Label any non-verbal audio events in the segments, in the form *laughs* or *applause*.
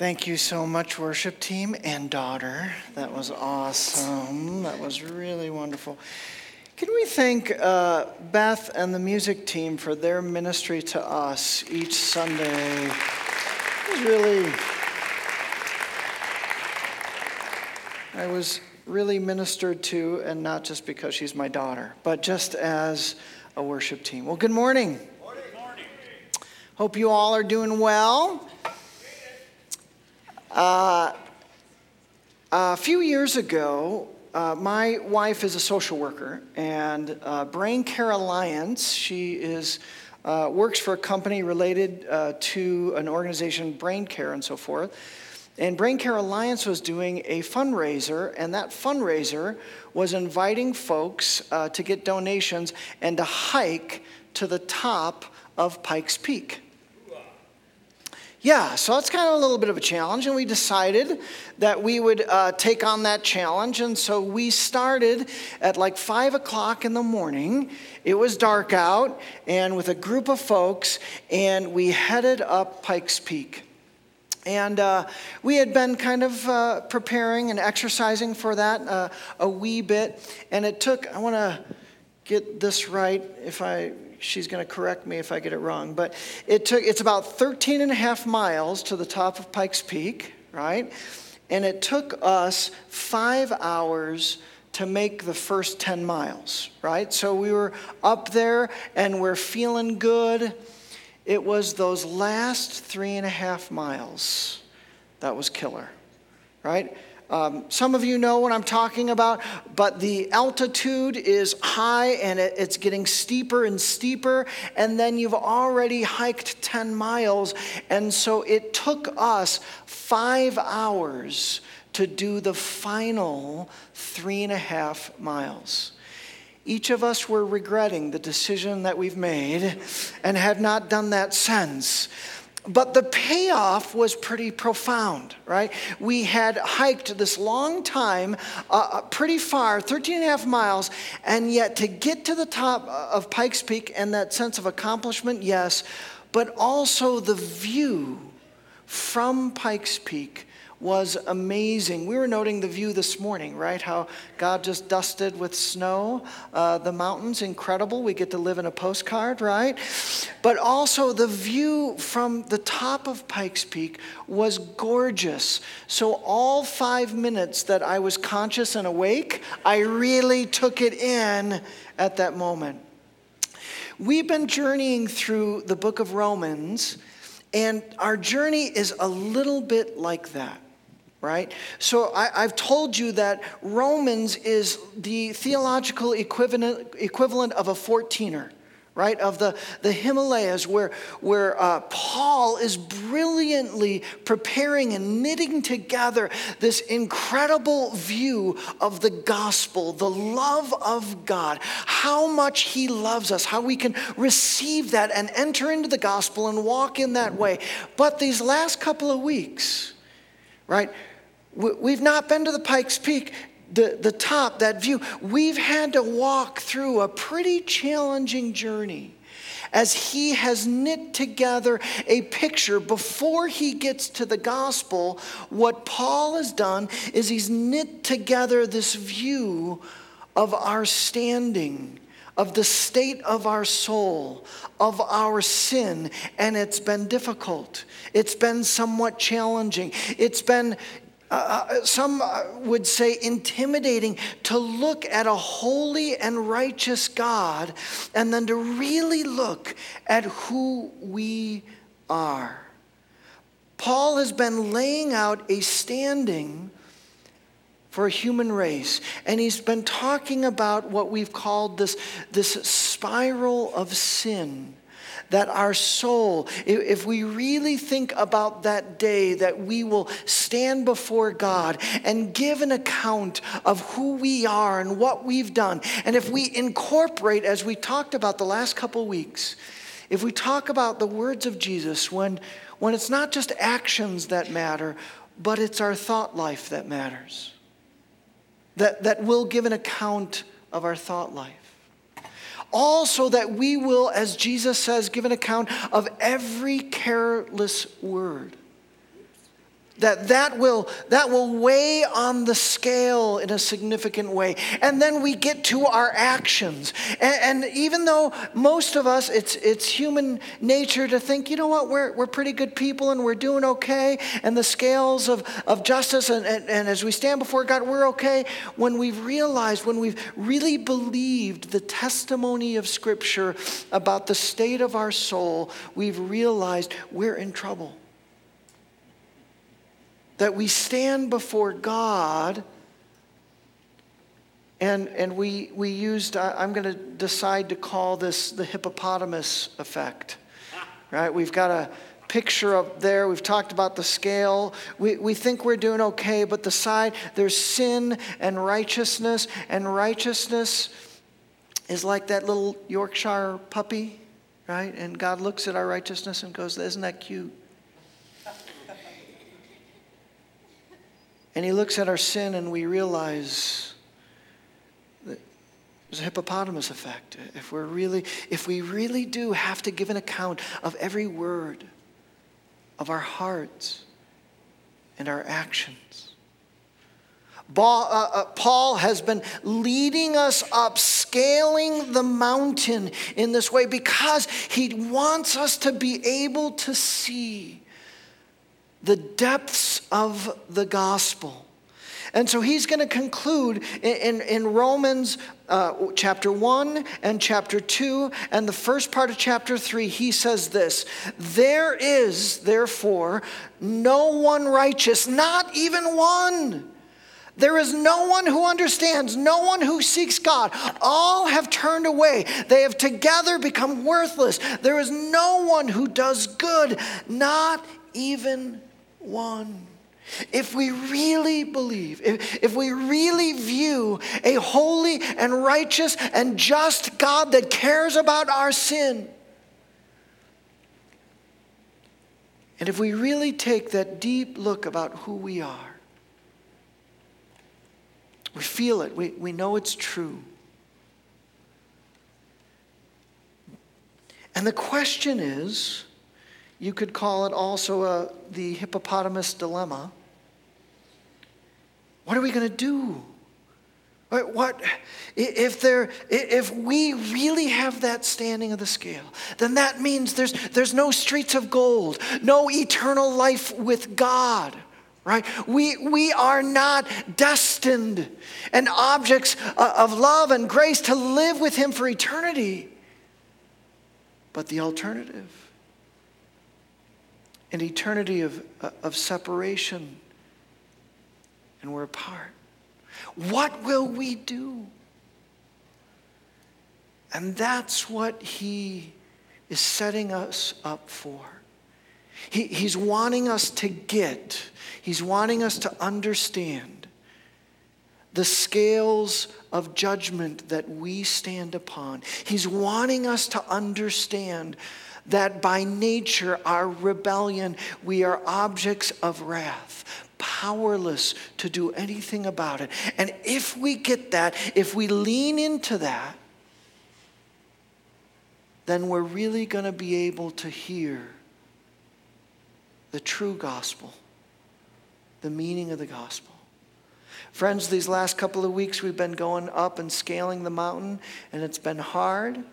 Thank you so much, worship team and daughter. That was awesome. That was really wonderful. Can we thank uh, Beth and the music team for their ministry to us each Sunday? It was really, I was really ministered to, and not just because she's my daughter, but just as a worship team. Well, good morning. Morning. morning. Hope you all are doing well. Uh, a few years ago, uh, my wife is a social worker, and uh, Brain Care Alliance, she is, uh, works for a company related uh, to an organization, Brain Care and so forth. And Brain Care Alliance was doing a fundraiser, and that fundraiser was inviting folks uh, to get donations and to hike to the top of Pikes Peak. Yeah, so it's kind of a little bit of a challenge, and we decided that we would uh, take on that challenge. And so we started at like five o'clock in the morning. It was dark out, and with a group of folks, and we headed up Pikes Peak. And uh, we had been kind of uh, preparing and exercising for that uh, a wee bit. And it took, I want to get this right if I she's going to correct me if I get it wrong, but it took, it's about 13 and a half miles to the top of Pikes Peak, right? And it took us five hours to make the first 10 miles, right? So we were up there and we're feeling good. It was those last three and a half miles that was killer, right? Um, some of you know what I'm talking about, but the altitude is high and it, it's getting steeper and steeper, and then you've already hiked 10 miles, and so it took us five hours to do the final three and a half miles. Each of us were regretting the decision that we've made and have not done that since but the payoff was pretty profound, right? We had hiked this long time, uh, uh, pretty far, 13 and a half miles, and yet to get to the top of Pikes Peak and that sense of accomplishment, yes, but also the view from Pikes Peak was amazing. We were noting the view this morning, right? How God just dusted with snow uh, the mountains. Incredible. We get to live in a postcard, right? But also the view from the top of Pikes Peak was gorgeous. So, all five minutes that I was conscious and awake, I really took it in at that moment. We've been journeying through the book of Romans. And our journey is a little bit like that right? So I, have told you that Romans is the theological equivalent, equivalent of a 14er. Right, of the, the Himalayas, where, where uh, Paul is brilliantly preparing and knitting together this incredible view of the gospel, the love of God, how much He loves us, how we can receive that and enter into the gospel and walk in that way. But these last couple of weeks, right, We've not been to the Pikes Peak, the, the top, that view. We've had to walk through a pretty challenging journey as he has knit together a picture before he gets to the gospel. What Paul has done is he's knit together this view of our standing. Of the state of our soul, of our sin, and it's been difficult. It's been somewhat challenging. It's been uh, uh, some uh, would say intimidating to look at a holy and righteous God and then to really look at who we are. Paul has been laying out a standing for a human race. And he's been talking about what we've called this, this spiral of sin that our soul, if we really think about that day that we will stand before God and give an account of who we are and what we've done, and if we incorporate, as we talked about the last couple weeks, if we talk about the words of Jesus, when, when it's not just actions that matter, but it's our thought life that matters, that, that will give an account of our thought life also that we will, as Jesus says, give an account of every careless word. That that will that will weigh on the scale in a significant way. And then we get to our actions. And, and, even though most of us it's it's human nature to think you know what? We're, we're pretty good people and we're doing okay and the scales of, of justice and, and, and as we stand before god we're okay. When we've realized when we've really believed the testimony of scripture about the state of our soul we've realized we're in trouble that we stand before God and, and we, we used, I'm going to decide to call this the hippopotamus effect, right? We've got a picture up there. We've talked about the scale. We, we think we're doing okay, but the side, there's sin and righteousness, and righteousness is like that little Yorkshire puppy, right? And God looks at our righteousness and goes, Isn't that cute? And he looks at our sin and we realize that there's a hippopotamus effect. If we're really, if we really do have to give an account of every word of our hearts and our actions. Uh, uh, Paul has been leading us up, scaling the mountain in this way because he wants us to be able to see the depths of the gospel. And so he's going to conclude in, in, in Romans uh, chapter 1 and chapter 2 and the first part of chapter 3. He says this There is, therefore, no one righteous, not even one. There is no one who understands, no one who seeks God. All have turned away. They have together become worthless. There is no one who does good, not even one. If we really believe, if, if we really view a holy and righteous and just God that cares about our sin, and if we really take that deep look about who we are, we feel it, we, we know it's true. And the question is you could call it also a, the hippopotamus dilemma. What are we going to do? What, what if there if we really have that standing of the scale, then that means there's there's no streets of gold, no eternal life with God. Right? We, we are not destined and objects uh, of love and grace to live with Him for eternity. But the alternative an eternity of, uh, of separation, and we're apart. What will we do? And that's what he is setting us up for. He, he's wanting us to get, he's wanting us to understand the scales of judgment that we stand upon. He's wanting us to understand that by nature, our rebellion, we are objects of wrath, powerless to do anything about it. And if we get that, if we lean into that, then we're really going to be able to hear the true gospel, the meaning of the gospel. Friends, these last couple of weeks we've been going up and scaling the mountain, and it's been hard.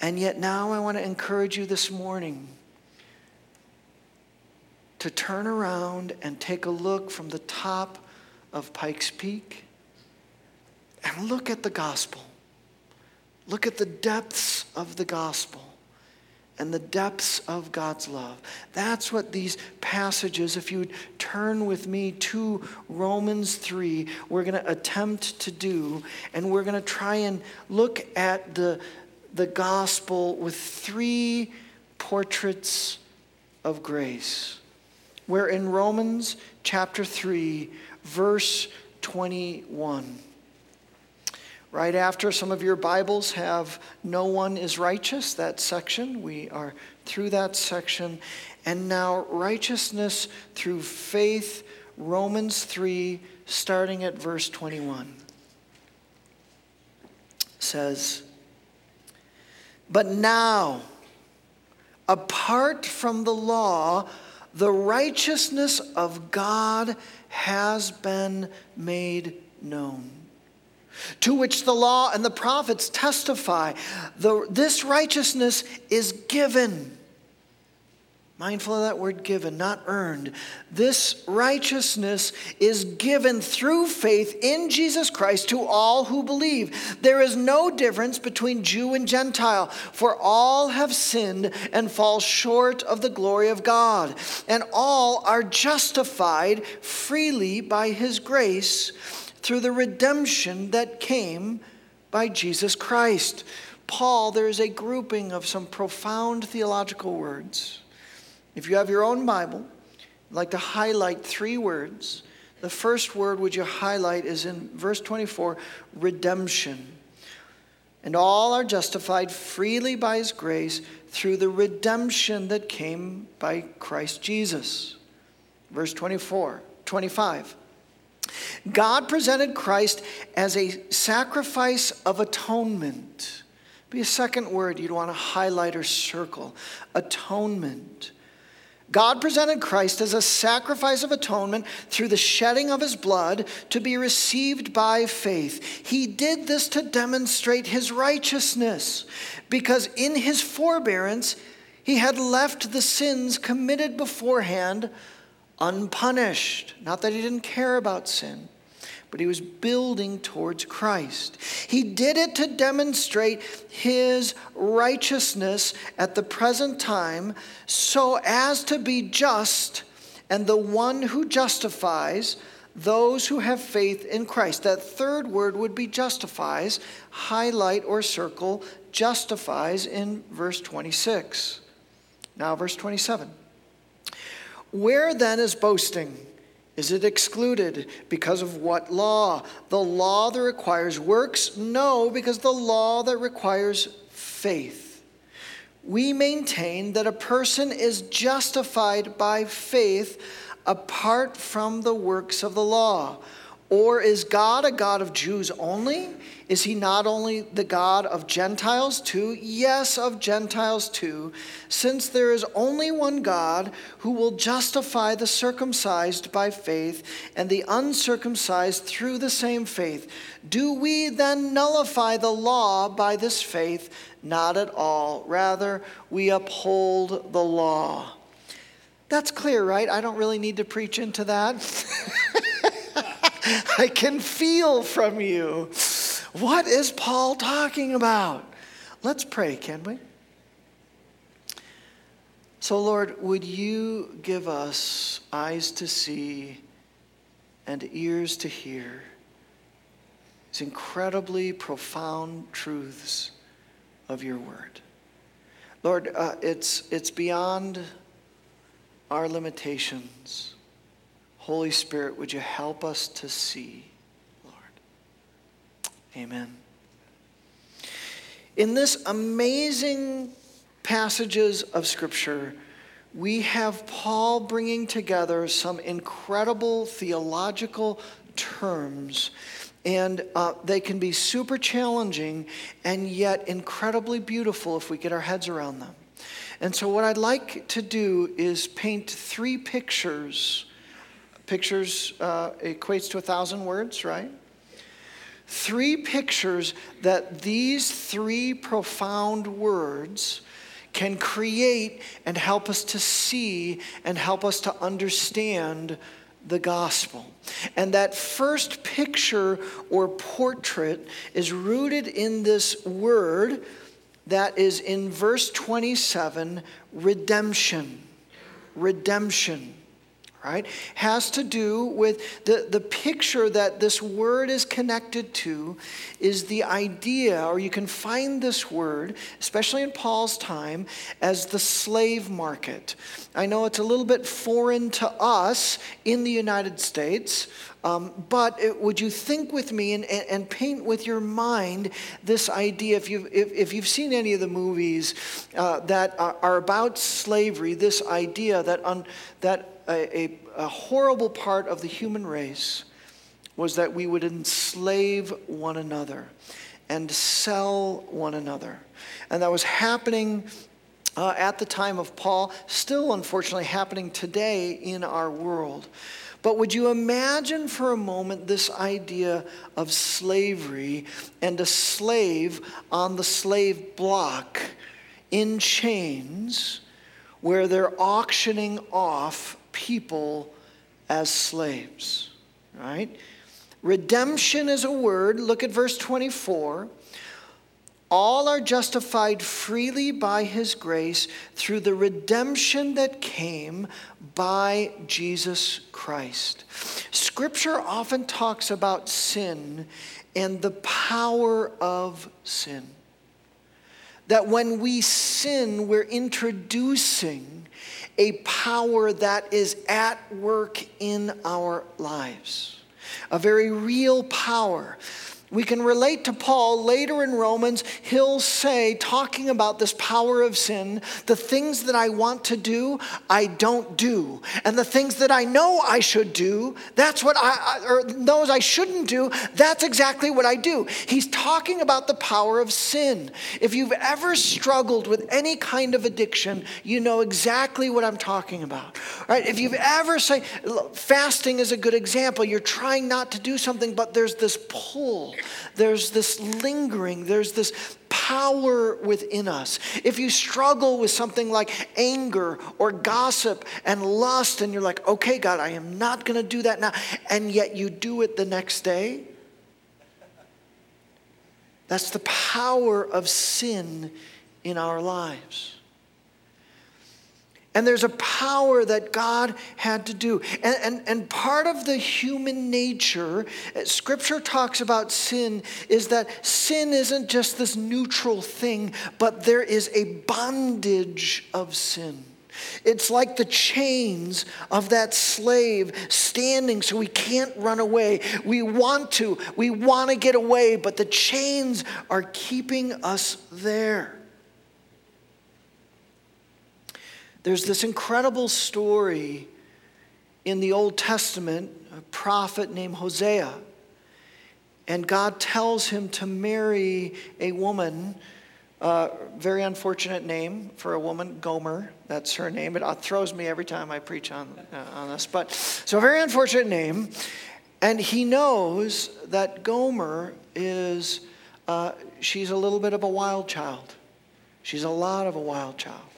And yet, now I want to encourage you this morning to turn around and take a look from the top of Pikes Peak and look at the gospel. Look at the depths of the gospel and the depths of God's love. That's what these passages, if you turn with me to Romans 3, we're going to attempt to do. And we're going to try and look at the, the gospel with three portraits of grace. Where in Romans chapter 3, verse 21, right after some of your Bibles have No one is righteous, that section, we are through that section. And now, righteousness through faith, Romans 3, starting at verse 21, says, but now, apart from the law the righteousness of God has been made known. To which the law and the prophets testify. The, this righteousness is given Mindful of that word given, not earned. This righteousness is given through faith in Jesus Christ to all who believe. There is no difference between Jew and Gentile, for all have sinned and fall short of the glory of God, and all are justified freely by his grace through the redemption that came by Jesus Christ. Paul, there is a grouping of some profound theological words if you have your own Bible, I'd like to highlight three words. The first word would you highlight is in verse 24 redemption. And all are justified freely by his grace through the redemption that came by Christ Jesus. Verse 24, 25. God presented Christ as a sacrifice of atonement. Be a second word you'd want to highlight or circle atonement. God presented Christ as a sacrifice of atonement through the shedding of his blood to be received by faith. He did this to demonstrate his righteousness because in his forbearance he had left the sins committed beforehand unpunished. Not that he didn't care about sin, but he was building towards Christ. He did it to demonstrate his righteousness at the present time so as to be just and the one who justifies those who have faith in Christ. That third word would be justifies, highlight or circle justifies in verse 26. Now, verse 27. Where then is boasting? Is it excluded? Because of what law? The law that requires works? No, because the law that requires faith. We maintain that a person is justified by faith apart from the works of the law. Or is God a God of Jews only? Is he not only the God of Gentiles too? Yes, of Gentiles too, since there is only one God who will justify the circumcised by faith and the uncircumcised through the same faith. Do we then nullify the law by this faith? Not at all. Rather, we uphold the law. That's clear, right? I don't really need to preach into that. *laughs* *laughs* I can feel from you. What is Paul talking about? Let's pray, can we? So, Lord, would you give us eyes to see and ears to hear these incredibly profound truths of your word? Lord, uh, it's, it's beyond our limitations. Holy Spirit, would you help us to see? Lord? Amen. In this amazing passages of Scripture, we have Paul bringing together some incredible theological terms, and uh, they can be super challenging and yet incredibly beautiful if we get our heads around them. And so, what I'd like to do is paint three pictures. Pictures uh, equates to a thousand words, right? three pictures that these three profound words can create and help us to see and help us to understand the gospel. And that first picture or portrait is rooted in this word that is in verse 27 redemption. Redemption right, has to do with the, the picture that this word is connected to is the idea, or you can find this word, especially in Paul's time, as the slave market. I know it's a little bit foreign to us in the United States, um, but it, would you think with me and, and, and, paint with your mind this idea? If you've, if, if you've seen any of the movies uh, that are, are, about slavery, this idea that, un, that a, a, a horrible part of the human race was that we would enslave one another and sell one another. And that was happening uh, at the time of Paul, still unfortunately happening today in our world. But would you imagine for a moment this idea of slavery and a slave on the slave block in chains where they're auctioning off people as slaves, right? Redemption is a word. Look at verse 24. All are justified freely by his grace through the redemption that came by Jesus Christ. Scripture often talks about sin and the power of sin. That when we sin, we're introducing a power that is at work in our lives, a very real power we can relate to Paul later in Romans. He'll say, talking about this power of sin, the things that I want to do, I don't do. And the things that I know I should do, that's what I, or those I shouldn't do, that's exactly what I do. He's talking about the power of sin. If you've ever struggled with any kind of addiction, you know exactly what I'm talking about. Right? If you've ever say, fasting is a good example, you're trying not to do something, but there's this pull there's this lingering, there's this power within us. If you struggle with something like anger or gossip and lust, and you're like, okay, God, I am not going to do that now, and yet you do it the next day, that's the power of sin in our lives. And there's a power that God had to do. And, and, and part of the human nature, uh, scripture talks about sin, is that sin isn't just this neutral thing, but there is a bondage of sin. It's like the chains of that slave standing so we can't run away. We want to, we want to get away, but the chains are keeping us there. There's this incredible story in the Old Testament, a prophet named Hosea. And God tells him to marry a woman, uh, very unfortunate name for a woman, Gomer. That's her name. It throws me every time I preach on, uh, on this. But so, a very unfortunate name. And he knows that Gomer is, uh, she's a little bit of a wild child. She's a lot of a wild child.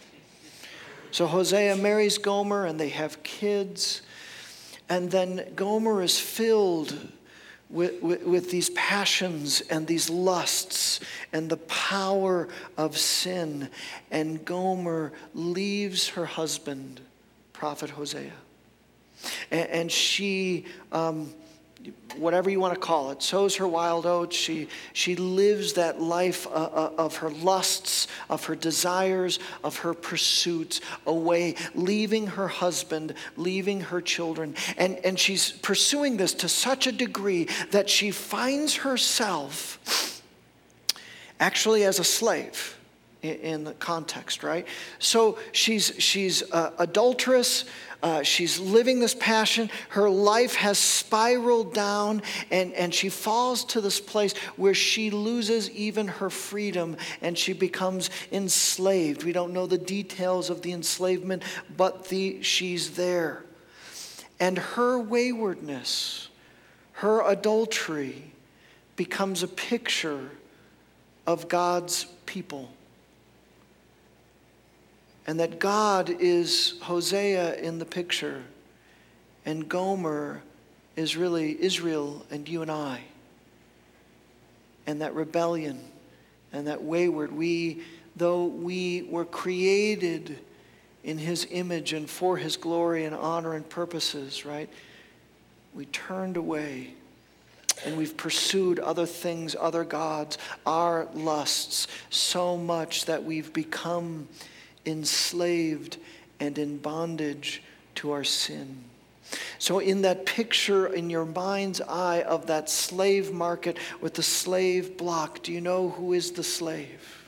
So Hosea marries Gomer and they have kids. And then Gomer is filled with, with, with, these passions and these lusts and the power of sin. And Gomer leaves her husband, Prophet Hosea. And, and she. Um, whatever you want to call it, sows her wild oats. She, she lives that life uh, uh, of her lusts, of her desires, of her pursuits away, leaving her husband, leaving her children. And, and she's pursuing this to such a degree that she finds herself actually as a slave in the context, right? So she's, she's uh, adulterous. Uh, she's living this passion. Her life has spiraled down, and, and she falls to this place where she loses even her freedom and she becomes enslaved. We don't know the details of the enslavement, but the, she's there. And her waywardness, her adultery, becomes a picture of God's people and that God is Hosea in the picture, and Gomer is really Israel and you and I. And that rebellion and that wayward, we, though we were created in his image and for his glory and honor and purposes, right? We turned away and we've pursued other things, other gods, our lusts, so much that we've become enslaved and in bondage to our sin. So, in that picture in your mind's eye of that slave market with the slave block, do you know who is the slave?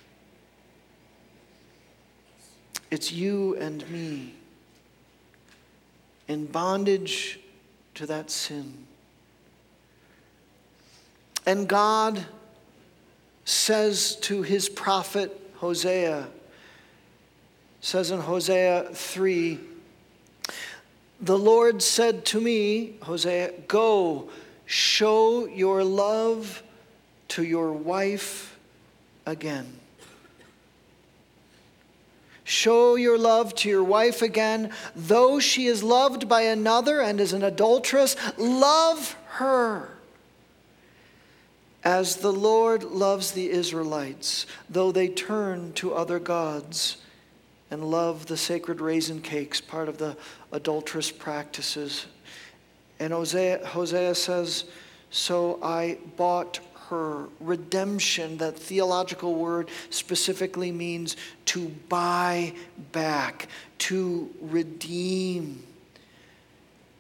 It's you and me in bondage to that sin. And God says to his prophet Hosea, says in Hosea 3 The Lord said to me, Hosea, go, show your love to your wife again. Show your love to your wife again. Though she is loved by another and is an adulteress, love her as the Lord loves the Israelites, though they turn to other gods and love the sacred raisin cakes, part of the adulterous practices. And Hosea, Hosea says, So I bought her. Redemption, that theological word specifically means to buy back, to redeem.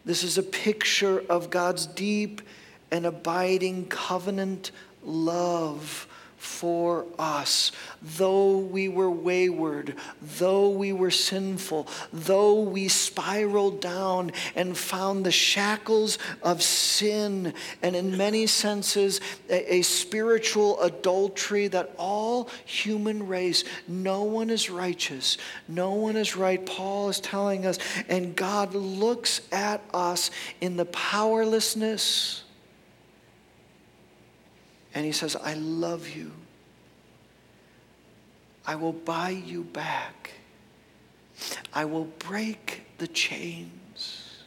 This is a picture of God's deep and abiding covenant love for us. Though we were wayward, though we were sinful, though we spiraled down and found the shackles of sin, and in many senses, a, a, spiritual adultery that all human race, no one is righteous, no one is right. Paul is telling us, and God looks at us in the powerlessness and he says, I love you. I will buy you back. I will break the chains.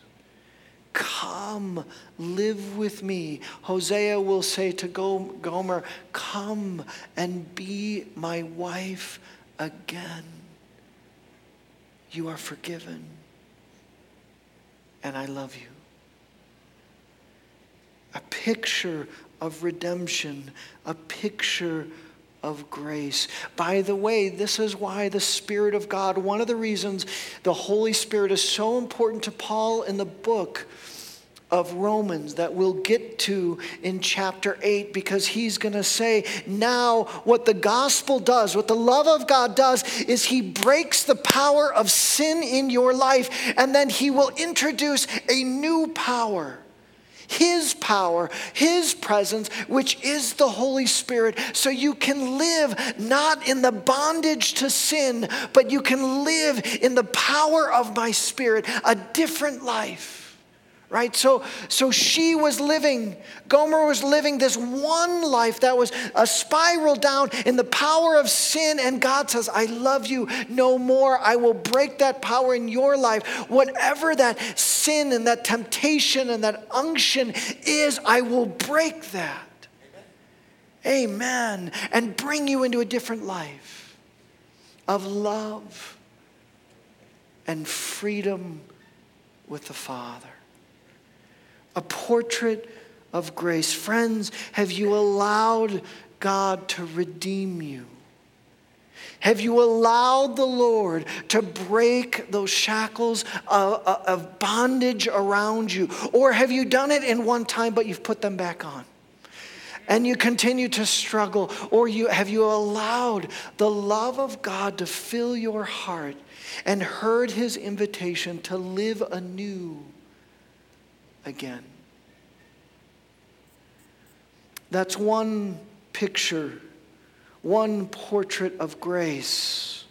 Come, live with me. Hosea will say to Gomer, Come and be my wife again. You are forgiven, and I love you. A picture of redemption, a picture of grace. By the way, this is why the Spirit of God, one of the reasons the Holy Spirit is so important to Paul in the book of Romans that we'll get to in chapter 8 because he's going to say now what the gospel does, what the love of God does, is he breaks the power of sin in your life and then he will introduce a new power his power, His presence, which is the Holy Spirit, so you can live not in the bondage to sin, but you can live in the power of my Spirit, a different life right? So so she was living gomer was living this one life that was a spiral down in the power of sin and god says i love you no more. I will break that power in your life. Whatever that sin and that temptation and that unction is i will break that. Amen. And bring you into a different life of love and freedom with the father a portrait of grace. Friends, have you allowed God to redeem you? Have you allowed the Lord to break those shackles of, uh, of, bondage around you? Or have you done it in one time, but you've put them back on? And you continue to struggle? Or you, have you allowed the love of God to fill your heart and heard his invitation to live anew? Again. That's one picture, one portrait of grace,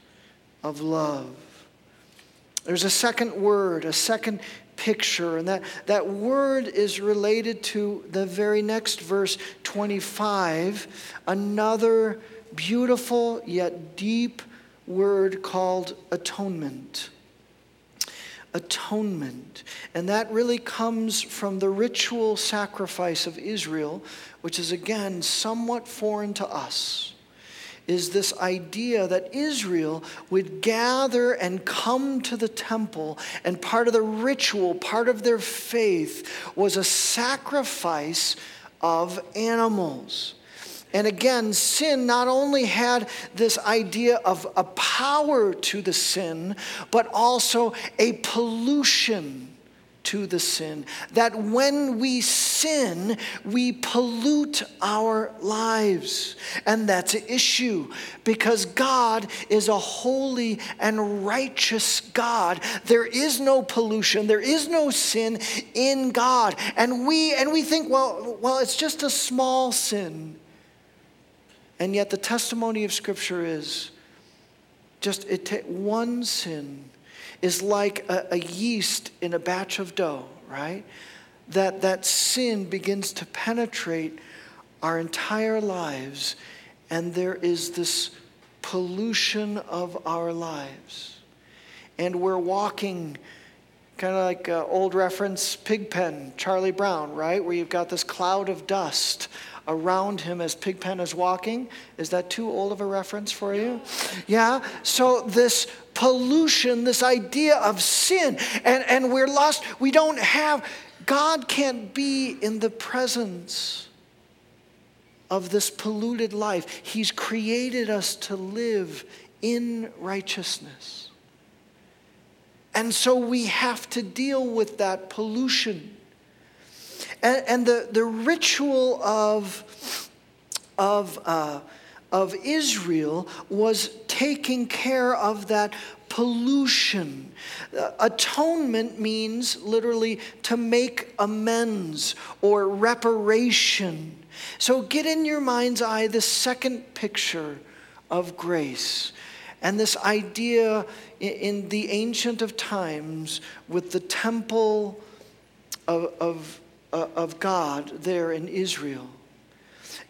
of love. There's a second word, a second picture, and that, that word is related to the very next verse, 25, another beautiful yet deep word called atonement atonement. And that really comes from the ritual sacrifice of Israel, which is again somewhat foreign to us. Is this idea that Israel would gather and come to the temple, and part of the ritual, part of their faith, was a sacrifice of animals. And again, sin not only had this idea of a power to the sin, but also a pollution to the sin. That when we sin, we pollute our lives. And that's an issue because God is a holy and righteous God. There is no pollution, there is no sin in God. And we and we think, well, well, it's just a small sin. And yet, the testimony of Scripture is just it ta- one sin is like a, a yeast in a batch of dough, right? That that sin begins to penetrate our entire lives, and there is this pollution of our lives. And we're walking kind of like uh, old reference Pigpen, Charlie Brown, right? Where you've got this cloud of dust around him as Pigpen is walking. Is that too old of a reference for you? Yeah? So, this pollution, this idea of sin, and, and we're lost. We don't have, God can't be in the presence of this polluted life. He's created us to live in righteousness. And so we have to deal with that pollution. And, and the, the ritual of, of, uh, of Israel was taking care of that pollution. Uh, atonement means literally to make amends or reparation. So get in your mind's eye the second picture of grace and this idea in the ancient of times with the temple of, of, uh, of God there in Israel.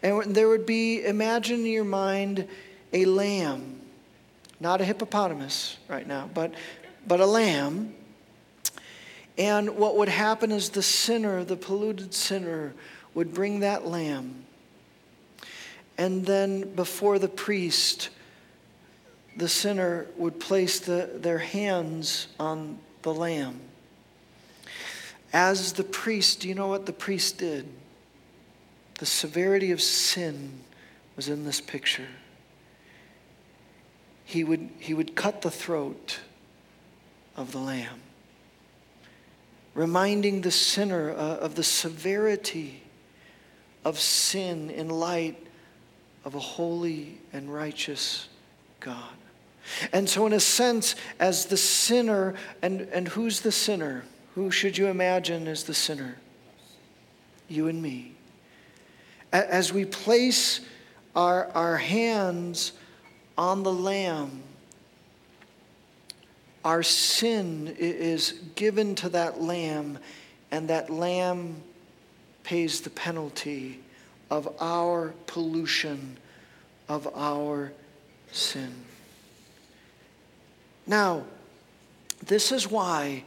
And there would be, imagine in your mind, a lamb, not a hippopotamus right now, but, but a lamb. And what would happen is the sinner, the polluted sinner, would bring that lamb. And then before the priest, the sinner would place the, their hands on the lamb. As the priest, do you know what the priest did? The severity of sin was in this picture. He would, he would cut the throat of the lamb, reminding the sinner uh, of the severity of sin in light of a holy and righteous God. And so, in a sense, as the sinner, and, and who's the sinner? Who should you imagine as the sinner? You and me. As we place our, our hands on the Lamb, our sin is given to that Lamb, and that Lamb pays the penalty of our pollution, of our sin. Now, this is why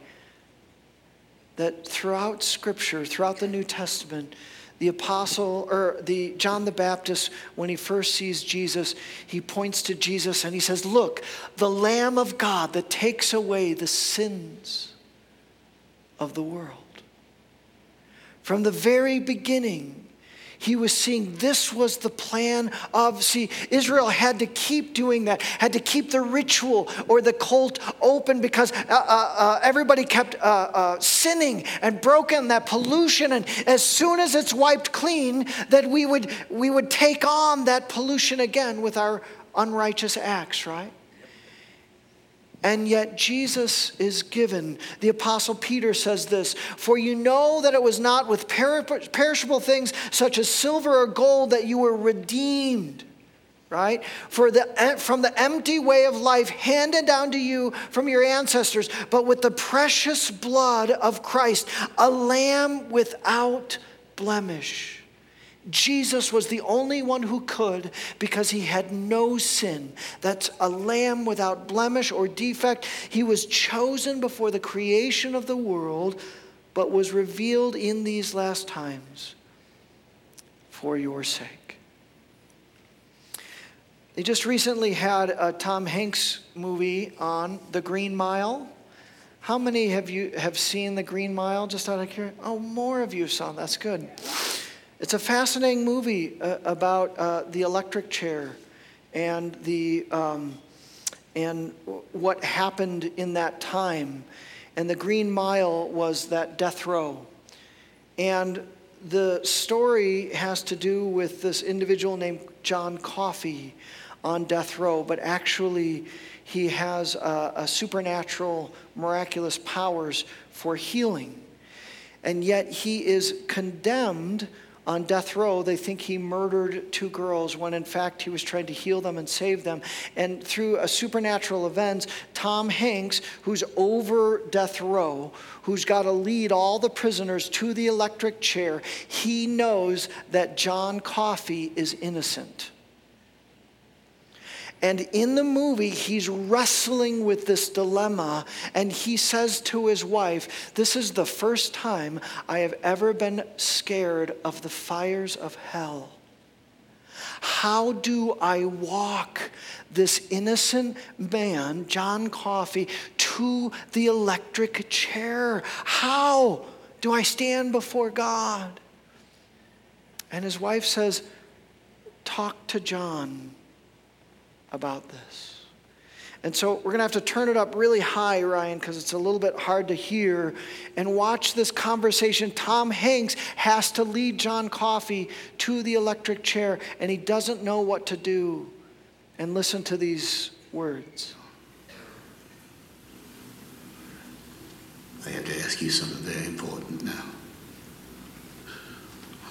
that throughout Scripture, throughout the New Testament, the apostle or the John the Baptist when he first sees Jesus he points to Jesus and he says look the lamb of God that takes away the sins of the world. From the very beginning he was seeing this was the plan of, see, Israel had to keep doing that, had to keep the ritual or the cult open because uh, uh, uh, everybody kept uh, uh, sinning and broken that pollution. And as soon as it's wiped clean, that we would, we would take on that pollution again with our unrighteous acts, right? And yet Jesus is given. The Apostle Peter says this For you know that it was not with perishable things such as silver or gold that you were redeemed right? For the, eh, from the empty way of life handed down to you from your ancestors, but with the precious blood of Christ, a lamb without blemish. Jesus was the only one who could because he had no sin. That's a lamb without blemish or defect. He was chosen before the creation of the world, but was revealed in these last times for your sake. They just recently had a Tom Hanks movie on The Green Mile. How many have you have seen The Green Mile? Just out of curiosity. Oh, more of you saw. That's good. It's a fascinating movie uh, about uh, the electric chair and the um, and what happened in that time. And the Green Mile was that death row. And the story has to do with this individual named John Coffey on death row, but actually he has a, a supernatural, miraculous powers for healing. And yet he is condemned on death row, they think he murdered two girls when in fact he was trying to heal them and save them. And through a supernatural event, Tom Hanks, who's over death row, who's got to lead all the prisoners to the electric chair, he knows that John Coffey is innocent. And in the movie, he's wrestling with this dilemma, and he says to his wife, This is the first time I have ever been scared of the fires of hell. How do I walk this innocent man, John Coffey, to the electric chair? How do I stand before God? And his wife says, Talk to John about this. And so we're going to have to turn it up really high, Ryan, because it's a little bit hard to hear. And watch this conversation. Tom Hanks has to lead John Coffey to the electric chair, and he doesn't know what to do. And listen to these words. I have to ask you something very important now.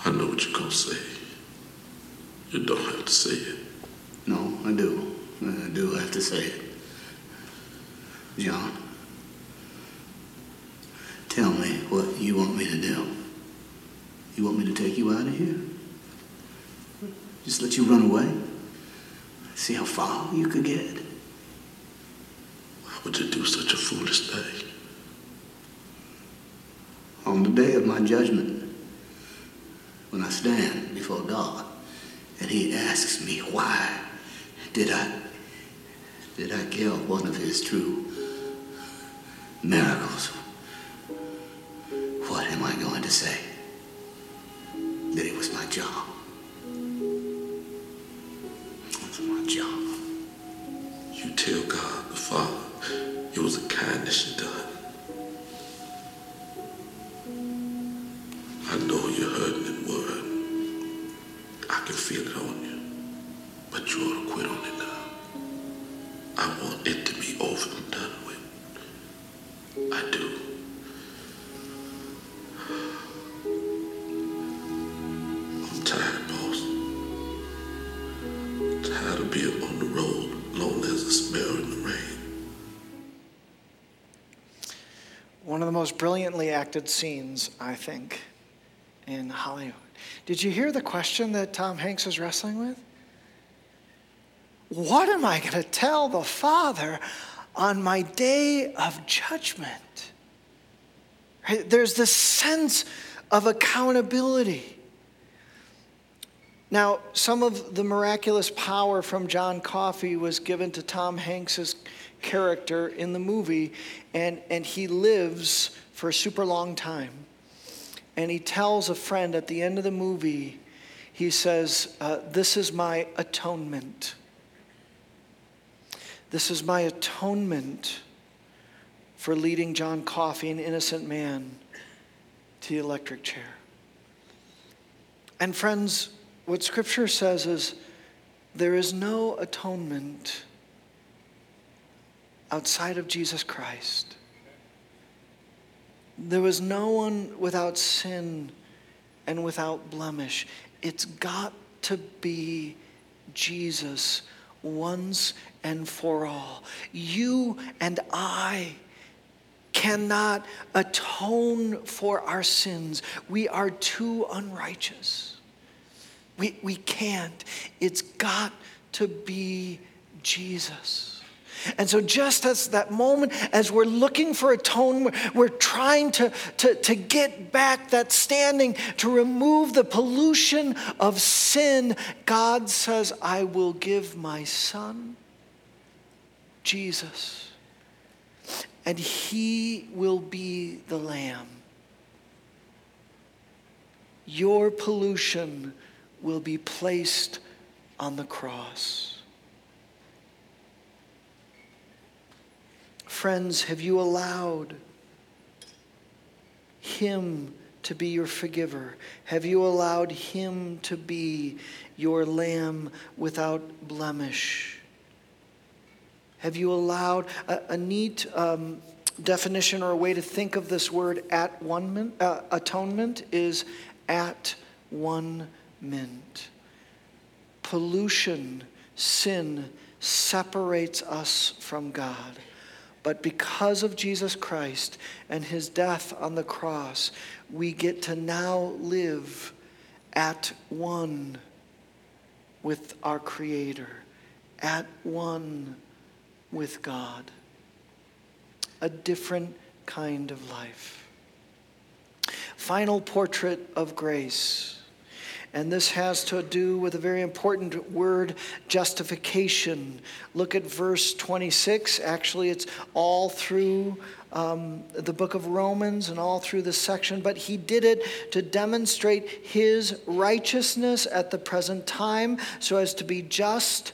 I know what you're going to say. You don't have to say it. No, I do. I do have to say it. John, tell me what you want me to do. You want me to take you out of here? Just let you run away? See how far you could get? Why would you do such a foolish thing? On the day of my judgment, when I stand before God, and He asks me, why did I, did I kill one of His true miracles. What am I going to say? That it was my job. It was my job. You tell God the Father it was a kindness you done. Most brilliantly acted scenes, I think, in Hollywood. Did you hear the question that Tom Hanks was wrestling with? What am I going to tell the Father on my day of judgment. Right? There's this sense of accountability. Now, some of the miraculous power from John Coffey was given to Tom Hanks's character in the movie, and, and he lives for a super long time. And he tells a friend at the end of the movie, he says, uh, This is my atonement. This is my atonement for leading John Coffey, an innocent man, to the electric chair. And friends, what Scripture says is there is no atonement outside of Jesus Christ. There was no one without sin and without blemish. It's got to be Jesus once and for all. You and I cannot atone for our sins. We are too unrighteous. We, we can't. It's got to be Jesus. And so, just as that moment, as we're looking for atonement, we're trying to, to, to get back that standing, to remove the pollution of sin, God says, I will give my son, Jesus, and he will be the lamb. Your pollution will be placed on the cross. Friends, have you allowed Him to be your forgiver? Have you allowed Him to be your lamb without blemish? Have you allowed a, a neat um, definition or a way to think of this word at one uh, atonement is at one mint. Pollution, sin, separates us from God. But because of Jesus Christ and his death on the cross, we get to now live at one with our Creator, at one with God. A different kind of life. Final portrait of grace. And this has to do with a very important word, justification. Look at verse 26. Actually, it's all through um, the book of Romans and all through this section, but he did it to demonstrate his righteousness at the present time so as to be just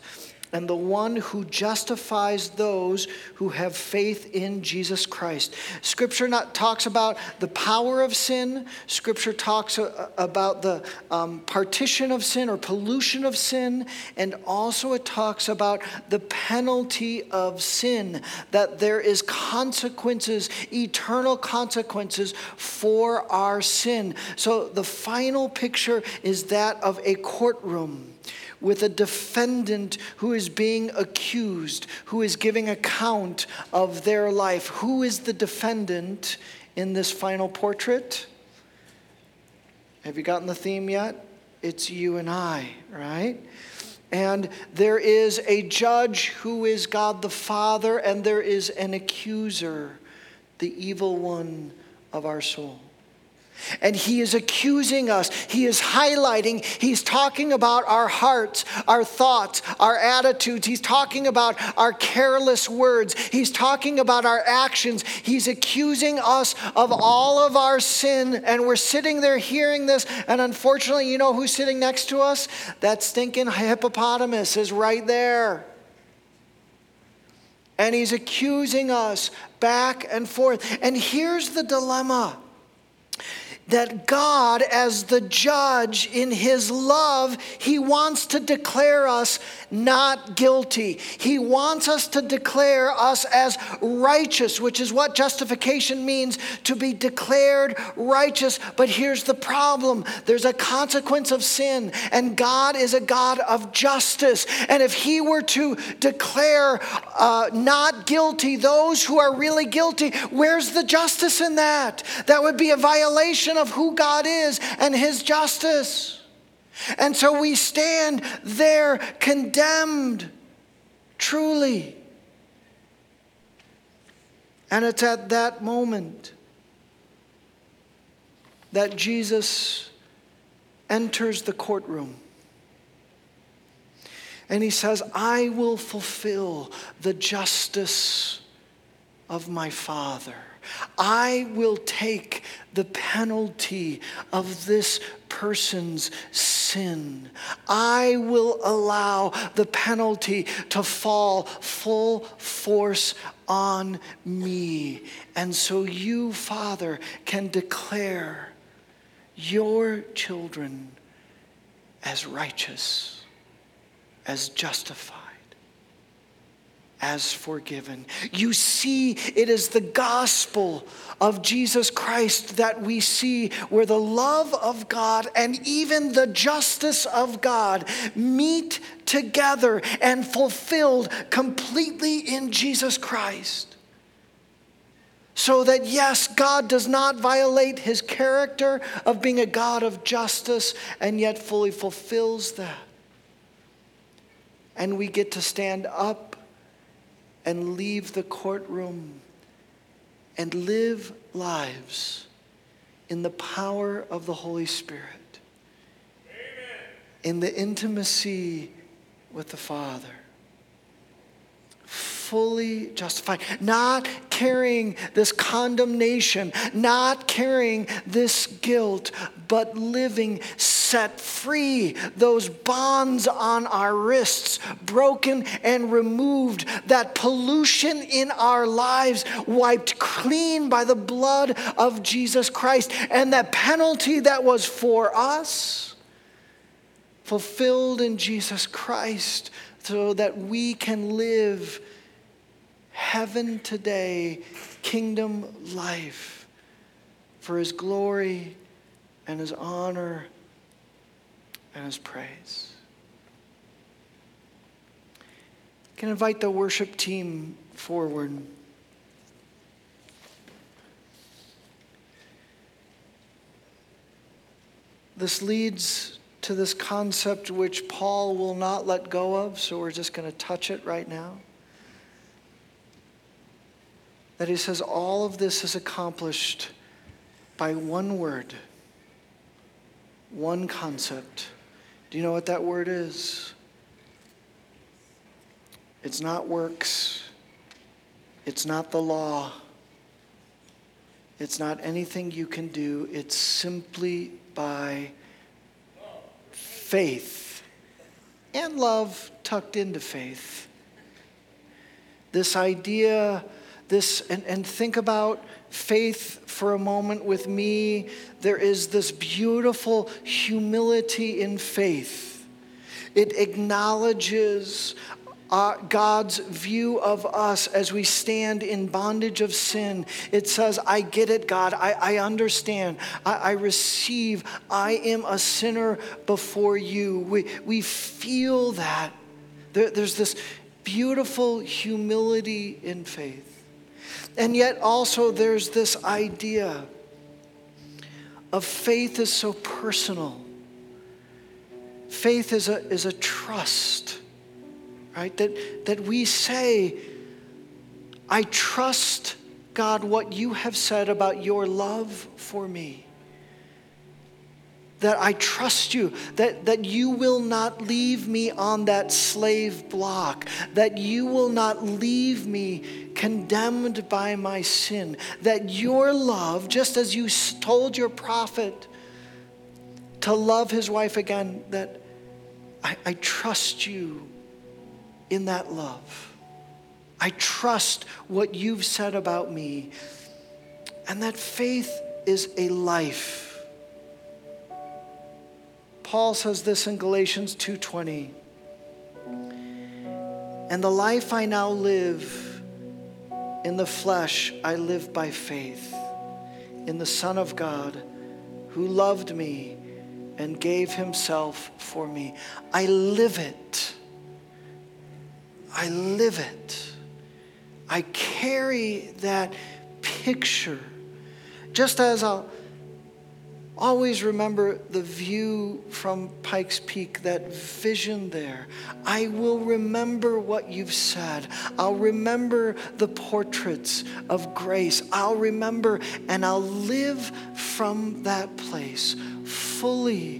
and the one who justifies those who have faith in Jesus Christ. Scripture not, talks about the power of sin. Scripture talks a, about the um, partition of sin or pollution of sin, and also it talks about the penalty of sin. That there is consequences, eternal consequences for our sin. So the final picture is that of a courtroom with a defendant who is being accused, who is giving account of their life. Who is the defendant in this final portrait? Have you gotten the theme yet? It's you and I, right? And there is a judge who is God the Father, and there is an accuser, the evil one of our soul. And he is accusing us. He is highlighting. He's talking about our hearts, our thoughts, our attitudes. He's talking about our careless words. He's talking about our actions. He's accusing us of all of our sin. And we're sitting there hearing this. And unfortunately, you know who's sitting next to us? That stinking hippopotamus is right there. And he's accusing us back and forth. And here's the dilemma that God, as the judge in his love, he wants to declare us not guilty. He wants us to declare us as righteous, which is what justification means to be declared righteous. But here's the problem there's a consequence of sin, and God is a God of justice. And if he were to declare uh, not guilty those who are really guilty, where's the justice in that? That would be a violation of who God is and His justice. And so we stand there condemned, truly. And it's at that moment that Jesus enters the courtroom. And he says, I will fulfill the justice of my Father. I will take the penalty of this person's sin. I will allow the penalty to fall full force on me. And so you, Father, can declare your children as righteous, as justified as forgiven. You see, it is the gospel of Jesus Christ that we see where the love of God and even the justice of God meet together and fulfilled completely in Jesus Christ. So that, yes, God does not violate his character of being a God of justice and yet fully fulfills that. And we get to stand up and leave the courtroom and live lives in the power of the Holy Spirit, Amen. in the intimacy with the Father. Fully justified, not carrying this condemnation, not carrying this guilt, but living set free, those bonds on our wrists broken and removed, that pollution in our lives wiped clean by the blood of Jesus Christ, and that penalty that was for us fulfilled in Jesus Christ so that we can live heaven today, kingdom life for his glory and his honor and his praise. I can invite the worship team forward. This leads to this concept which Paul will not let go of, so we're just going to touch it right now. That he says all of this is accomplished by one word, one concept. Do you know what that word is? It's not works. It's not the law. It's not anything you can do. It's simply by faith and love tucked into faith. This idea, this, and, and think about faith for a moment with me. There is this beautiful humility in faith. It acknowledges uh, God's view of us as we stand in bondage of sin. It says, I get it, God. I, I understand. I, I receive. I am a sinner before you. We, we feel that. There, there's this beautiful humility in faith. And yet, also, there's this idea of faith is so personal. Faith is a, is a trust right? That, that we say, I trust, God, what you have said about your love for me. That I trust you, that, that you will not leave me on that slave block, that you will not leave me condemned by my sin, that your love, just as you told your prophet to love his wife again, that I, I trust you in that love. I trust what you've said about me. And that faith is a life. Paul says this in Galatians 2:20. And the life I now live in the flesh, I live by faith in the Son of God who loved me and gave himself for me. I live it I live it. I carry that picture. Just as I'll always remember the view from Pikes Peak, that vision there. I will remember what you've said. I'll remember the portraits of grace. I'll remember and I'll live from that place fully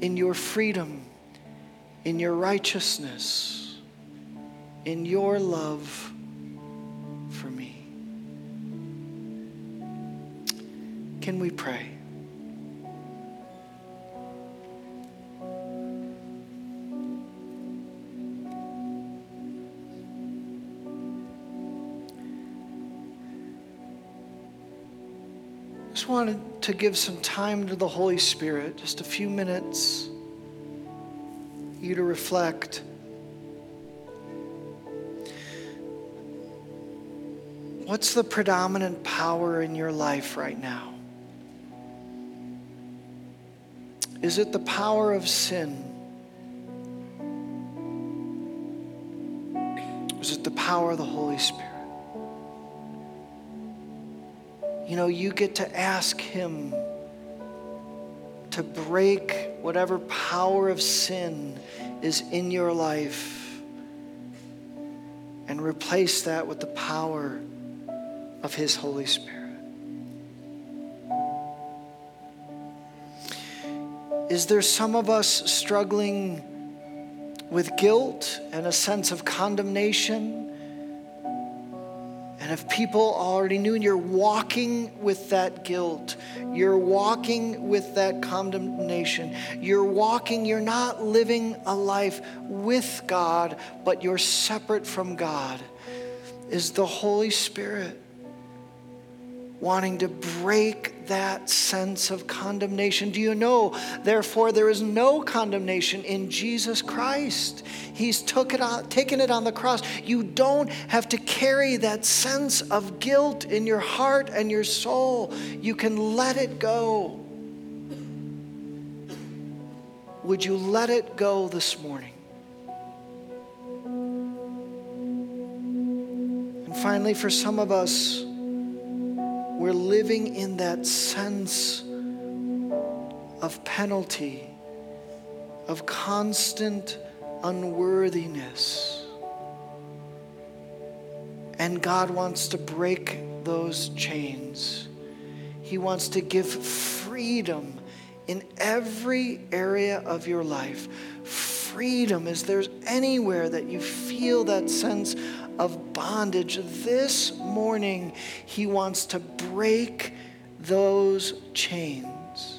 in your freedom, in your righteousness in your love for me. Can we pray? Wanted to give some time to the Holy Spirit, just a few minutes, you to reflect. What's the predominant power in your life right now? Is it the power of sin? Is it the power of the Holy Spirit? You know, you get to ask Him to break whatever power of sin is in your life and replace that with the power of His Holy Spirit. Is there some of us struggling with guilt and a sense of condemnation? And if people already knew, and you're walking with that guilt, you're walking with that condemnation, you're walking, you're not living a life with God, but you're separate from God, is the Holy Spirit wanting to break that sense of condemnation. Do you know, therefore, there is no condemnation in Jesus Christ? He's took it on, taken it on the cross. You don't have to carry that sense of guilt in your heart and your soul. You can let it go. would you let it go this morning? And finally, for some of us, we're living in that sense of penalty, of constant unworthiness. And God wants to break those chains. He wants to give freedom in every area of your life. Freedom, is there's anywhere that you feel that sense of bondage, this morning He wants to break those chains.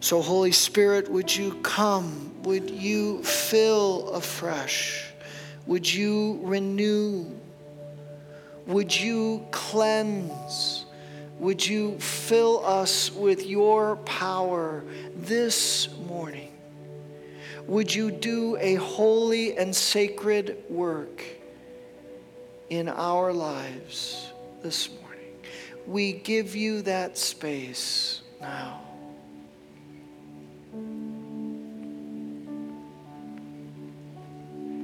So, Holy Spirit, would you come? Would you fill afresh? Would you renew? Would you cleanse? Would you fill us with your power this morning? Would you do a holy and sacred work in our lives this morning? We give you that space now.